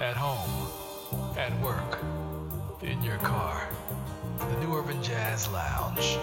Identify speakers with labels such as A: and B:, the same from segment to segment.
A: At home, at work, in your car, the New Urban Jazz Lounge.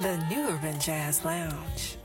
B: The
C: New Urban Jazz Lounge.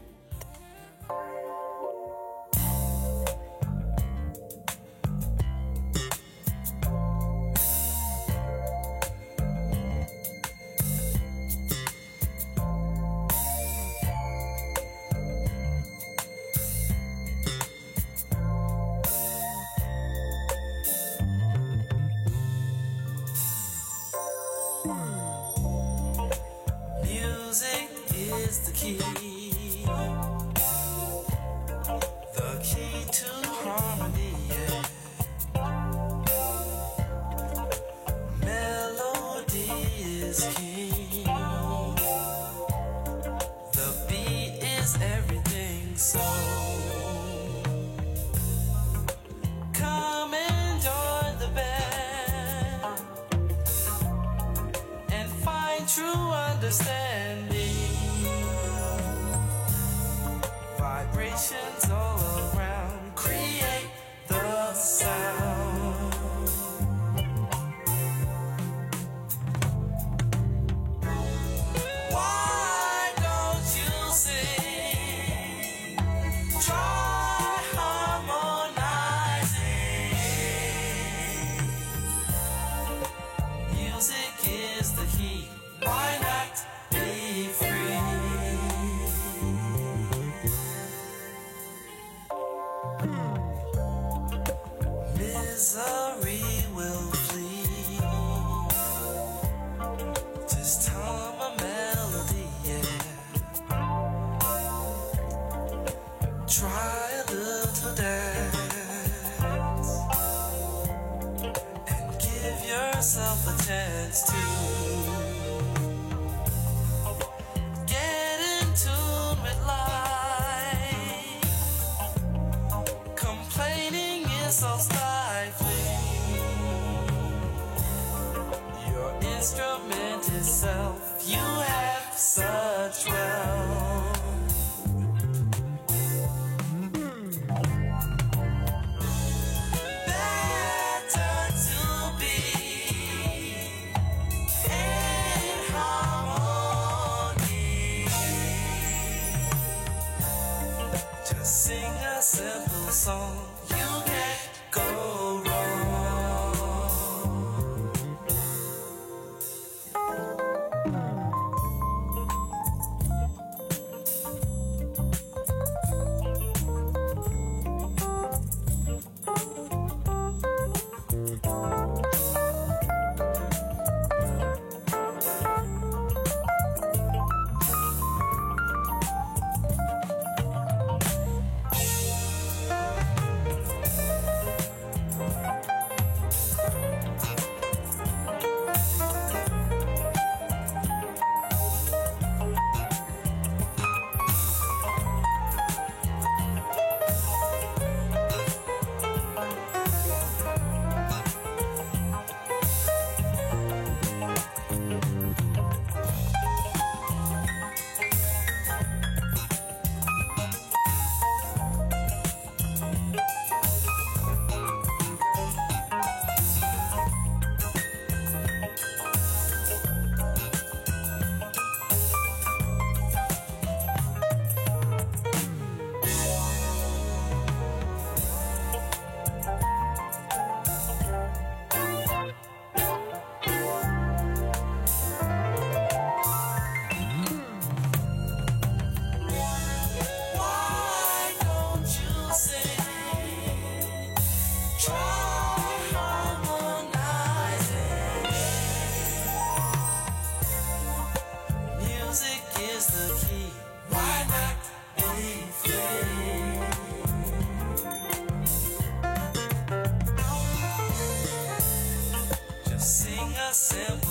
C: Chance to myself.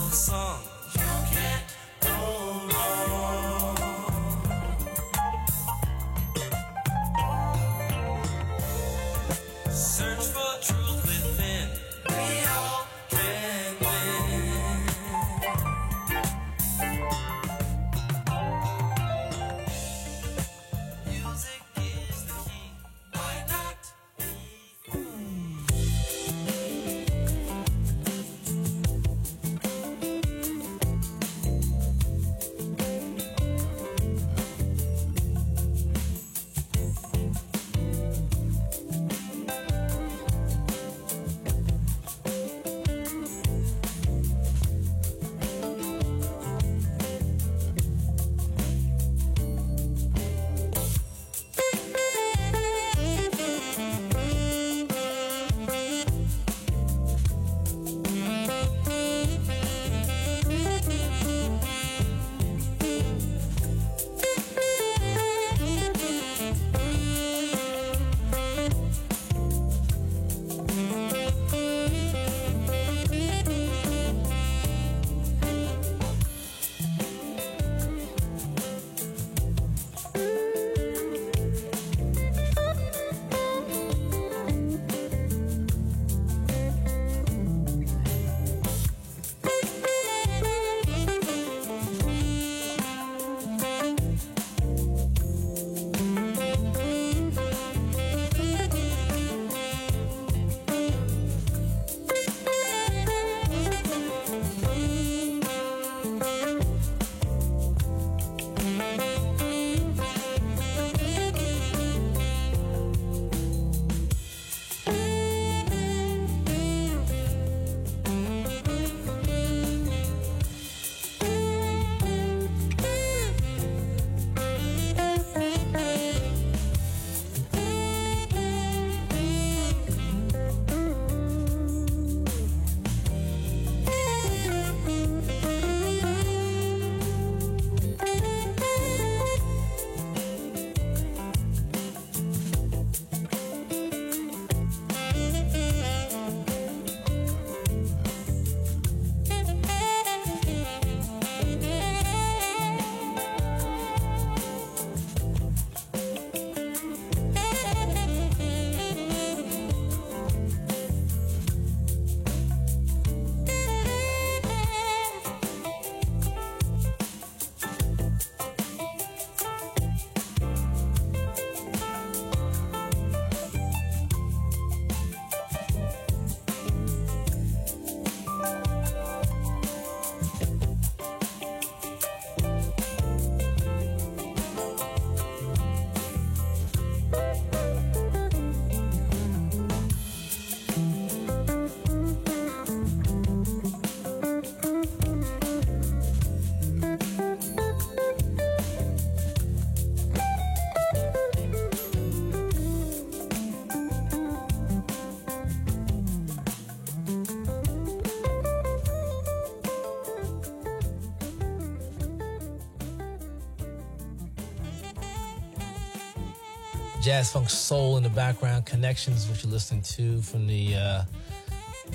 C: Jazz Funk Soul in the background. Connections, what you're listening to from the uh,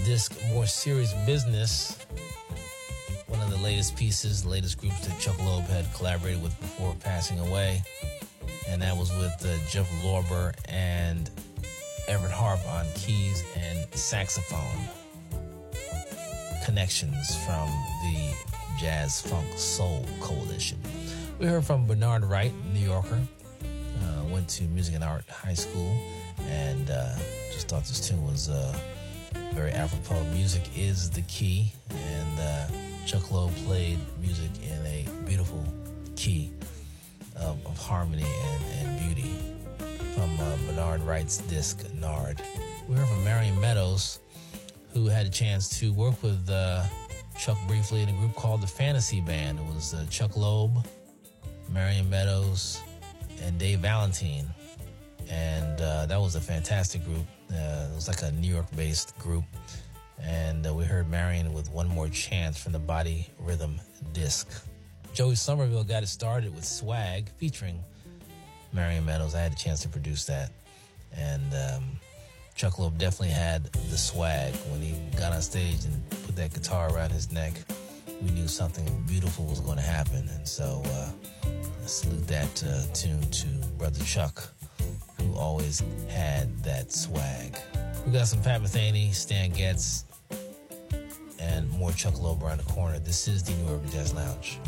C: disc More Serious Business. One of the latest pieces, the latest groups that Chuck Loeb had collaborated with before passing away. And that was with uh, Jeff Lorber and Everett Harp on keys and saxophone. Connections from the Jazz Funk Soul Coalition. We heard from Bernard Wright, New Yorker. Went to Music and Art High School and uh, just thought this tune was uh, very apropos. Music is the key, and uh, Chuck Loeb played music in a beautiful key of, of harmony and, and beauty from uh, Bernard Wright's disc Nard. We heard from Marion Meadows, who had a chance to work with uh, Chuck briefly in a group called the Fantasy Band. It was uh, Chuck Loeb, Marion Meadows, and Dave Valentine. And uh, that was a fantastic group. Uh, it was like a New York based group. And uh, we heard Marion with One More Chance from the Body Rhythm disc. Joey Sommerville got it started with Swag featuring Marion Meadows. I had a chance to produce that. And um, Chuck Loeb definitely had the swag when he got on stage and put that guitar around his neck. We knew something beautiful was going to happen. And so uh, I salute that uh, tune to Brother Chuck, who always had that swag. We got some Pat Metheny, Stan Getz, and more Chuck Loeb around the corner. This is the New Urban Jazz Lounge.